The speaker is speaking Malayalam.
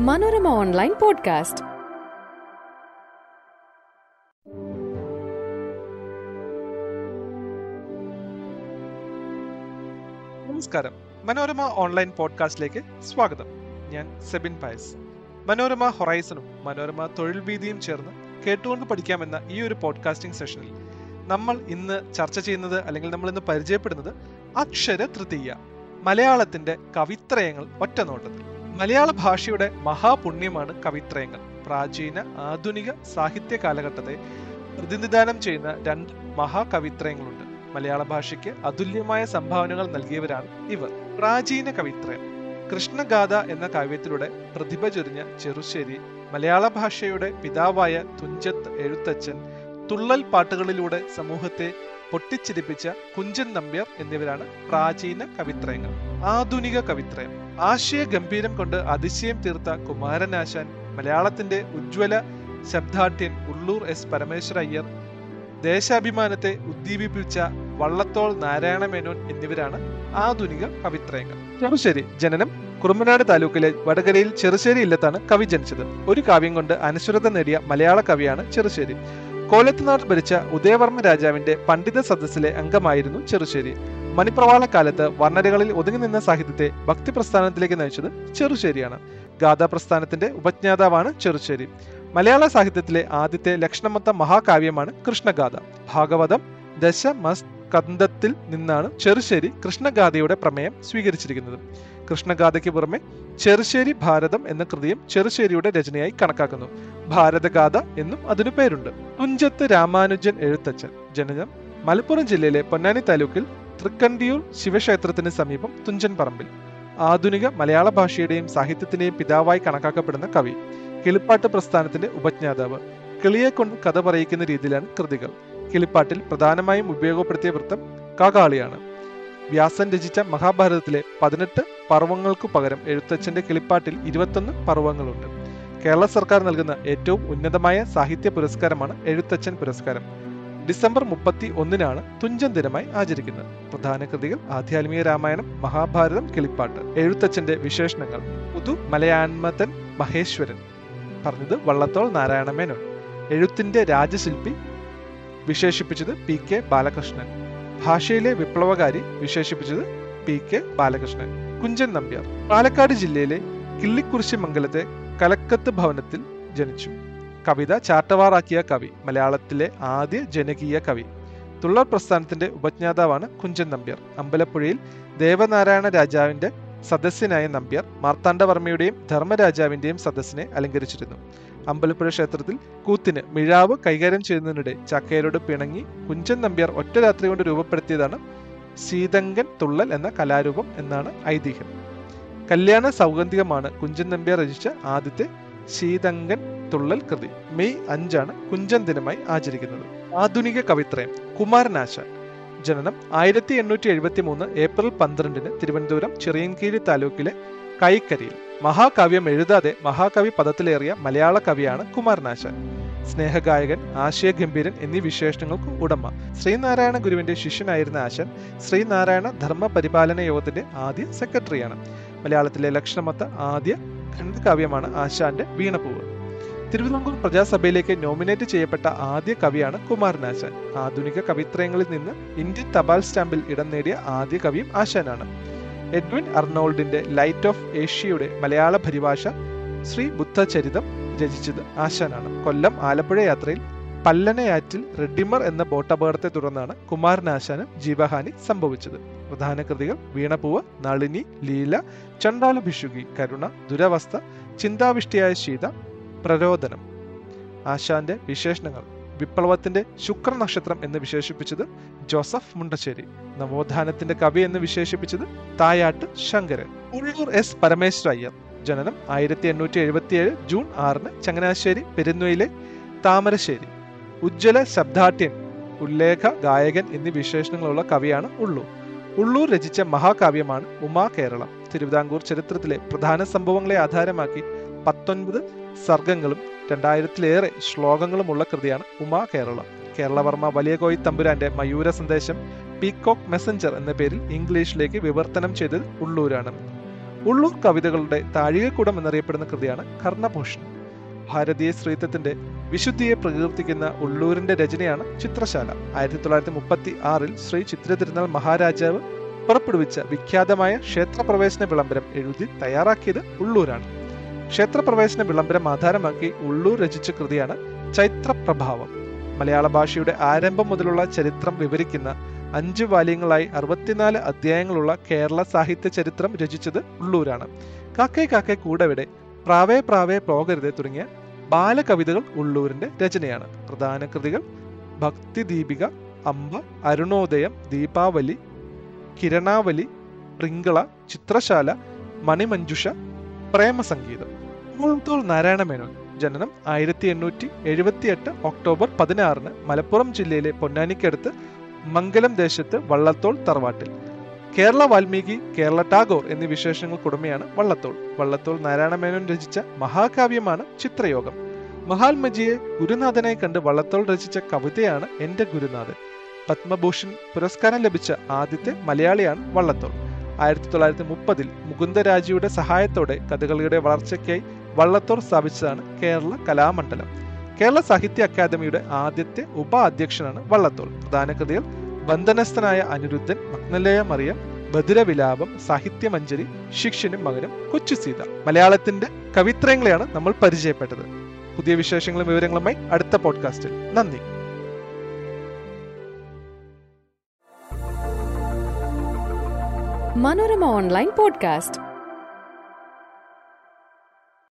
Manorama online podcast. നമസ്കാരം. മനോരമ ഓൺലൈൻ പോഡ്കാസ്റ്റിലേക്ക് സ്വാഗതം. ഞാൻ സെബിൻ പയസ്. മനോരമ ഹൊറൈസണും മനോരമ തൊഴിൽ ഭീതിയും ചേർന്ന് കേട്ടുകൊണ്ട് പഠിക്കാമെന്ന ഈ ഒരു പോഡ്കാസ്റ്റിംഗ് സെഷനിൽ നമ്മൾ ഇന്ന് ചർച്ച ചെയ്യുന്നത് അല്ലെങ്കിൽ നമ്മൾ ഇന്ന് പരിചയപ്പെടുന്നത് അക്ഷര തൃതീയ മലയാളത്തിന്റെ കവിത്രയങ്ങൾ ഒറ്റനോട്ടത്തിൽ മലയാള ഭാഷയുടെ മഹാപുണ്യമാണ് കവിത്രയങ്ങൾ. പ്രാചീന ആധുനിക സാഹിത്യ കാലഘട്ടത്തെ പ്രതിനിധാനം ചെയ്യുന്ന രണ്ട് മഹാകവിത്രയങ്ങളുണ്ട്. മലയാള ഭാഷയ്ക്ക് അതുല്യമായ സംഭാവനകൾ നൽകിയവരാണ് ഇവർ. പ്രാചീന കവിത്രയം കൃഷ്ണഗാഥ എന്ന കാവ്യത്തിലൂടെ പ്രതിഭ ചൊരിഞ്ഞ ചെറുശ്ശേരി മലയാള ഭാഷയുടെ പിതാവായ തുഞ്ചത്ത് എഴുത്തച്ഛൻ തുള്ളൽ പാട്ടുകളിലൂടെ സമൂഹത്തെ പൊട്ടിച്ചിരിപ്പിച്ച കുഞ്ചൻ നമ്പ്യാർ എന്നിവരാണ് പ്രാചീന കവിത്രയങ്ങൾ. ആധുനിക കവിത്രയം. ആശയ ഗംഭീരം കൊണ്ട് അതിശയം തീർത്ത കുമാരനാശാൻ മലയാളത്തിന്റെ ഉജ്ജ്വല ശബ്ദാഠ്യൻ ഉള്ളൂർ എസ്. പരമേശ്വര അയ്യർ ദേശാഭിമാനത്തെ ഉദ്ദീപിപ്പിച്ച വള്ളത്തോൾ നാരായണ മേനോൻ എന്നിവരാണ് ആധുനിക കവിത്രയങ്ങൾ. ചെറുശ്ശേരി ജനനം കുറുമ്പനാട് താലൂക്കിലെ വടകരയിൽ ചെറുശ്ശേരി ഇല്ലത്താണ് കവി ജനിച്ചത്. ഒരു കാവ്യം കൊണ്ട് അനശ്വരത നേടിയ മലയാള കവിയാണ് ചെറുശ്ശേരി. കോലത്തുനാട് ഭരിച്ച ഉദയവർമ്മ രാജാവിന്റെ പണ്ഡിത സദസ്സിലെ അംഗമായിരുന്നു ചെറുശ്ശേരി. മണിപ്രവാള കാലത്ത് വർണരകളിൽ ഒതുങ്ങി നിന്ന സാഹിത്യത്തെ ഭക്തി പ്രസ്ഥാനത്തിലേക്ക് നയിച്ചത് ചെറുശ്ശേരിയാണ്. ഗാഥാ പ്രസ്ഥാനത്തിന്റെ ഉപജ്ഞാതാവാണ് ചെറുശ്ശേരി. മലയാള സാഹിത്യത്തിലെ ആദ്യത്തെ ലക്ഷണമൊത്ത മഹാകാവ്യമാണ് കൃഷ്ണഗാഥ. ഭാഗവതം ദശമസ് കന്ദത്തിൽ നിന്നാണ് ചെറുശ്ശേരി കൃഷ്ണഗാഥയുടെ പ്രമേയം സ്വീകരിച്ചിരിക്കുന്നത്. കൃഷ്ണഗാഥയ്ക്ക് പുറമെ ചെറുശ്ശേരി ഭാരതം എന്ന കൃതിയും ചെറുശ്ശേരിയുടെ രചനയായി കണക്കാക്കുന്നു. ഭാരതഗാഥ എന്നും അതിനു പേരുണ്ട്. തുഞ്ചത്ത് രാമാനുജൻ എഴുത്തച്ഛൻ. ജനനം മലപ്പുറം ജില്ലയിലെ പൊന്നാനി താലൂക്കിൽ തൃക്കണ്ടിയൂർ ശിവക്ഷേത്രത്തിന് സമീപം തുഞ്ചൻ പറമ്പിൽ ആധുനിക മലയാള ഭാഷയുടെയും സാഹിത്യത്തിന്റെയും പിതാവായി കണക്കാക്കപ്പെടുന്ന കവി കിളിപ്പാട്ട് പ്രസ്ഥാനത്തിന്റെ ഉപജ്ഞാതാവ് കിളിയെ കൊണ്ട് കഥ പറയിക്കുന്ന രീതിയിലാണ് കൃതികൾ. കിളിപ്പാട്ടിൽ പ്രധാനമായും ഉപയോഗപ്പെടുത്തിയ വൃത്തം കാകാളിയാണ്. വ്യാസൻ രചിച്ച മഹാഭാരതത്തിലെ പതിനെട്ട് പർവങ്ങൾക്കു പകരം എഴുത്തച്ഛന്റെ കിളിപ്പാട്ടിൽ ഇരുപത്തൊന്ന് പർവങ്ങളുണ്ട്. കേരള സർക്കാർ നൽകുന്ന ഏറ്റവും ഉന്നതമായ സാഹിത്യ പുരസ്കാരമാണ് എഴുത്തച്ഛൻ പുരസ്കാരം. ഡിസംബർ മുപ്പത്തി ഒന്നിനാണ് തുഞ്ചൻ ദിനമായി ആചരിക്കുന്നത്. പ്രധാന കൃതികൾ ആധ്യാത്മിക രാമായണം മഹാഭാരതം കിളിപ്പാട്ട് എഴുത്തച്ഛന്റെ വിശേഷണങ്ങൾ പുതു മലയാൻമതൻ മഹേശ്വരൻ പറഞ്ഞത് വള്ളത്തോൾ നാരായണ മേനോൻ എഴുത്തിന്റെ രാജശില്പി വിശേഷിപ്പിച്ചത് പി കെ ബാലകൃഷ്ണൻ ഭാഷയിലെ വിപ്ലവകാരി വിശേഷിപ്പിച്ചത് പി കെ ബാലകൃഷ്ണൻ കുഞ്ചൻ നമ്പ്യാർ. പാലക്കാട് ജില്ലയിലെ കിള്ളിക്കുറിശി മംഗലത്തെ കലക്കത്ത് ഭവനത്തിൽ ജനിച്ചു. കവിത ചാട്ടവാറാക്കിയ കവി മലയാളത്തിലെ ആദ്യ ജനകീയ കവി. തുള്ളർ പ്രസ്ഥാനത്തിന്റെ ഉപജ്ഞാതാവാണ് കുഞ്ചൻ നമ്പ്യാർ. അമ്പലപ്പുഴയിൽ ദേവനാരായണ രാജാവിന്റെ സദസ്യനായ നമ്പ്യാർ മാർത്താണ്ഡവർമ്മയുടെയും ധർമ്മരാജാവിന്റെയും സദസ്സിനെ അലങ്കരിച്ചിരുന്നു. അമ്പലപ്പുഴ ക്ഷേത്രത്തിൽ കൂത്തിന് മിഴാവ് കൈകാര്യം ചെയ്യുന്നതിനിടെ ചക്കയരോട് പിണങ്ങി കുഞ്ചൻ നമ്പ്യാർ ഒറ്റ രാത്രി കൊണ്ട് രൂപപ്പെടുത്തിയതാണ് സീതങ്കൻ തുള്ളൽ എന്ന കലാരൂപം എന്നാണ് ഐതിഹ്യം. കല്യാണ സൗഗന്ധികമാണ് കുഞ്ചൻ നമ്പ്യാർ രചിച്ച ആദ്യത്തെ ശീതങ്കൻ തുള്ളൽ കൃതി. മെയ് അഞ്ചാണ് കുഞ്ചൻ ദിനമായി ആചരിക്കുന്നത്. ആധുനിക കവിത്രയം കുമാരനാശാൻ ജനനം ആയിരത്തി എണ്ണൂറ്റി എഴുപത്തി മൂന്ന് ഏപ്രിൽ പന്ത്രണ്ടിന് തിരുവനന്തപുരം ചെറിയൻകീരി താലൂക്കിലെ കൈക്കരിയിൽ. മഹാകാവ്യം എഴുതാതെ മഹാകവി പദത്തിലേറിയ മലയാള കവിയാണ് കുമാരനാശാൻ സ്നേഹഗായകൻ ആശയഗംഭീരൻ എന്നീ വിശേഷണങ്ങൾക്ക് ഉടമ. ശ്രീനാരായണ ഗുരുവിന്റെ ശിഷ്യനായിരുന്ന ആശാൻ ശ്രീനാരായണ ധർമ്മ പരിപാലന യോഗത്തിന്റെ ആദ്യ സെക്രട്ടറിയാണ്. മലയാളത്തിലെ ലക്ഷണമത്ത ആദ്യ ഖണ്ഡകാവ്യമാണ് ആശാന്റെ വീണപൂവ് തിരുവിതാംകൂർ പ്രജാസഭയിലേക്ക് നോമിനേറ്റ് ചെയ്യപ്പെട്ട ആദ്യ കവിയാണ് കുമാരനാശാൻ. ആധുനിക കവിത്രയങ്ങളിൽ നിന്ന് ഇന്ത്യൻ തപാൽ സ്റ്റാമ്പിൽ ഇടം നേടിയ ആദ്യ കവിയും ആശാനാണ്. എഡ്വിൻ അർണോൾഡിന്റെ ലൈറ്റ് ഓഫ് ഏഷ്യയുടെ മലയാള പരിഭാഷ ശ്രീ ബുദ്ധചരിതം രചിച്ചത് ആശാനാണ്. കൊല്ലം ആലപ്പുഴ യാത്രയിൽ പല്ലനയാറ്റിൽ റെഡിമർ എന്ന ബോട്ടപകടത്തെ തുടർന്നാണ് കുമാരനാശാന് ജീവഹാനി സംഭവിച്ചത്. പ്രധാന കൃതികൾ വീണപൂവ് നളിനി ലീല ചണ്ടാലഭിഷുകി കരുണ ദുരവസ്ഥ ചിന്താവിഷ്ടിയായ ശീത പ്രരോദനം. ആശാന്റെ വിശേഷണങ്ങൾ. വിപ്ലവത്തിന്റെ ശുക്ര നക്ഷത്രം എന്ന് വിശേഷിപ്പിച്ചത് ജോസഫ് മുണ്ടശ്ശേരി. നവോത്ഥാനത്തിന്റെ കവി എന്ന് വിശേഷിപ്പിച്ചത് തായാട്ട് ശങ്കരൻ. ഉള്ളൂർ എസ്. പരമേശ്വര അയ്യർ. ജനനം ആയിരത്തി എണ്ണൂറ്റി എഴുപത്തിയേഴ് ജൂൺ ആറിന് ചങ്ങനാശ്ശേരി പെരുന്നൊയിലെ താമരശ്ശേരി. ഉജ്ജ്വല ശബ്ദാട്യൻ ഉല്ലേഖ ഗായകൻ എന്നീ വിശേഷണങ്ങളുള്ള കവിയാണ് ഉള്ളൂർ ഉള്ളൂർ രചിച്ച മഹാകാവ്യമാണ് ഉമാ കേരളം. തിരുവിതാംകൂർ ചരിത്രത്തിലെ പ്രധാന സംഭവങ്ങളെ ആധാരമാക്കി പത്തൊൻപത് സർഗങ്ങളും രണ്ടായിരത്തിലേറെ ശ്ലോകങ്ങളുമുള്ള കൃതിയാണ് ഉമാ കേരളം. കേരളവർമ്മ വലിയ കോയി തമ്പുരാന്റെ മയൂര സന്ദേശം പീകോക്ക് മെസ്സഞ്ചർ എന്ന പേരിൽ ഇംഗ്ലീഷിലേക്ക് വിവർത്തനം ചെയ്തത് ഉള്ളൂരാണ്. ഉള്ളൂർ കവിതകളുടെ താഴികക്കൂടം എന്നറിയപ്പെടുന്ന കൃതിയാണ് കർണഭൂഷൺ. ഭാരതീയ സ്ത്രീത്വത്തിന്റെ വിശുദ്ധിയെ പ്രകീർത്തിക്കുന്ന ഉള്ളൂരിന്റെ രചനയാണ് ചിത്രശാല. ആയിരത്തി തൊള്ളായിരത്തി മുപ്പത്തി ആറിൽ ശ്രീ ചിത്ര തിരുനാൾ മഹാരാജാവ് പുറപ്പെടുവിച്ച വിഖ്യാതമായ ക്ഷേത്രപ്രവേശന വിളംബരം എഴുതി തയ്യാറാക്കിയത് ഉള്ളൂരാണ്. ക്ഷേത്രപ്രവേശന വിളംബരം ആധാരമാക്കി ഉള്ളൂർ രചിച്ച കൃതിയാണ് ചൈത്രപ്രഭാവം. മലയാള ഭാഷയുടെ ആരംഭം മുതലുള്ള ചരിത്രം വിവരിക്കുന്ന അഞ്ച് വാല്യങ്ങളായി അറുപത്തിനാല് അധ്യായങ്ങളുള്ള കേരള സാഹിത്യ ചരിത്രം രചിച്ചത് ഉള്ളൂരാണ്. കാക്കേ കാക്കേ കൂടവിടെ പ്രാവേ പ്രാവേ പോകരുത് തുടങ്ങിയ ബാലകവിതകൾ ഉള്ളൂരിന്റെ രചനയാണ്. പ്രധാന കൃതികൾ ഭക്തി ദീപിക അമ്പ അരുണോദയം ദീപാവലി കിരണാവലി പ്രിങ്കള ചിത്രശാല മണിമഞ്ജുഷ പ്രേമസംഗീതം. മുളത്തോൾ നാരായണ മേനോൻ ജനനം ആയിരത്തി എണ്ണൂറ്റി എഴുപത്തിയെട്ട് ഒക്ടോബർ പതിനാറിന് മലപ്പുറം ജില്ലയിലെ പൊന്നാനിക്കടുത്ത് മംഗലം ദേശത്ത് വള്ളത്തോൾ തറവാട്ടിൽ. കേരള വാൽമീകി കേരള ടാഗോർ എന്നീ വിശേഷങ്ങൾക്കുടമയാണ് വള്ളത്തോൾ. വള്ളത്തോൾ നാരായണ മേനോൻ രചിച്ച മഹാകാവ്യമാണ് ചിത്രയോഗം. മഹാത്മജിയെ ഗുരുനാഥനായി കണ്ട് വള്ളത്തോൾ രചിച്ച കവിതയാണ് എന്റെ ഗുരുനാഥൻ. പത്മഭൂഷൺ പുരസ്കാരം ലഭിച്ച ആദ്യത്തെ മലയാളിയാണ് വള്ളത്തോൾ. ആയിരത്തി തൊള്ളായിരത്തി മുപ്പതിൽ മുകുന്ദരാജിയുടെ സഹായത്തോടെ കഥകളിയുടെ വളർച്ചയ്ക്കായി വള്ളത്തോൾ സ്ഥാപിച്ചതാണ് കേരള കലാമണ്ഡലം. കേരള സാഹിത്യ അക്കാദമിയുടെ ആദ്യത്തെ ഉപാധ്യക്ഷനാണ് വള്ളത്തോൾ. പ്രധാന കൃതികൾ ബന്ധനസ്ഥനായ അനിരുദ്ധൻ മഗ്നലയ മറിയ ബദിരവിലാപം സാഹിത്യമഞ്ജരി ശിക്ഷനും മകനും കൊച്ചു സീത. മലയാളത്തിന്റെ കവിത്രയങ്ങളെയാണ് നമ്മൾ പരിചയപ്പെട്ടത്. പുതിയ വിശേഷങ്ങളും വിവരങ്ങളുമായി അടുത്ത പോഡ്കാസ്റ്റിൽ. നന്ദി. Manorama online podcast.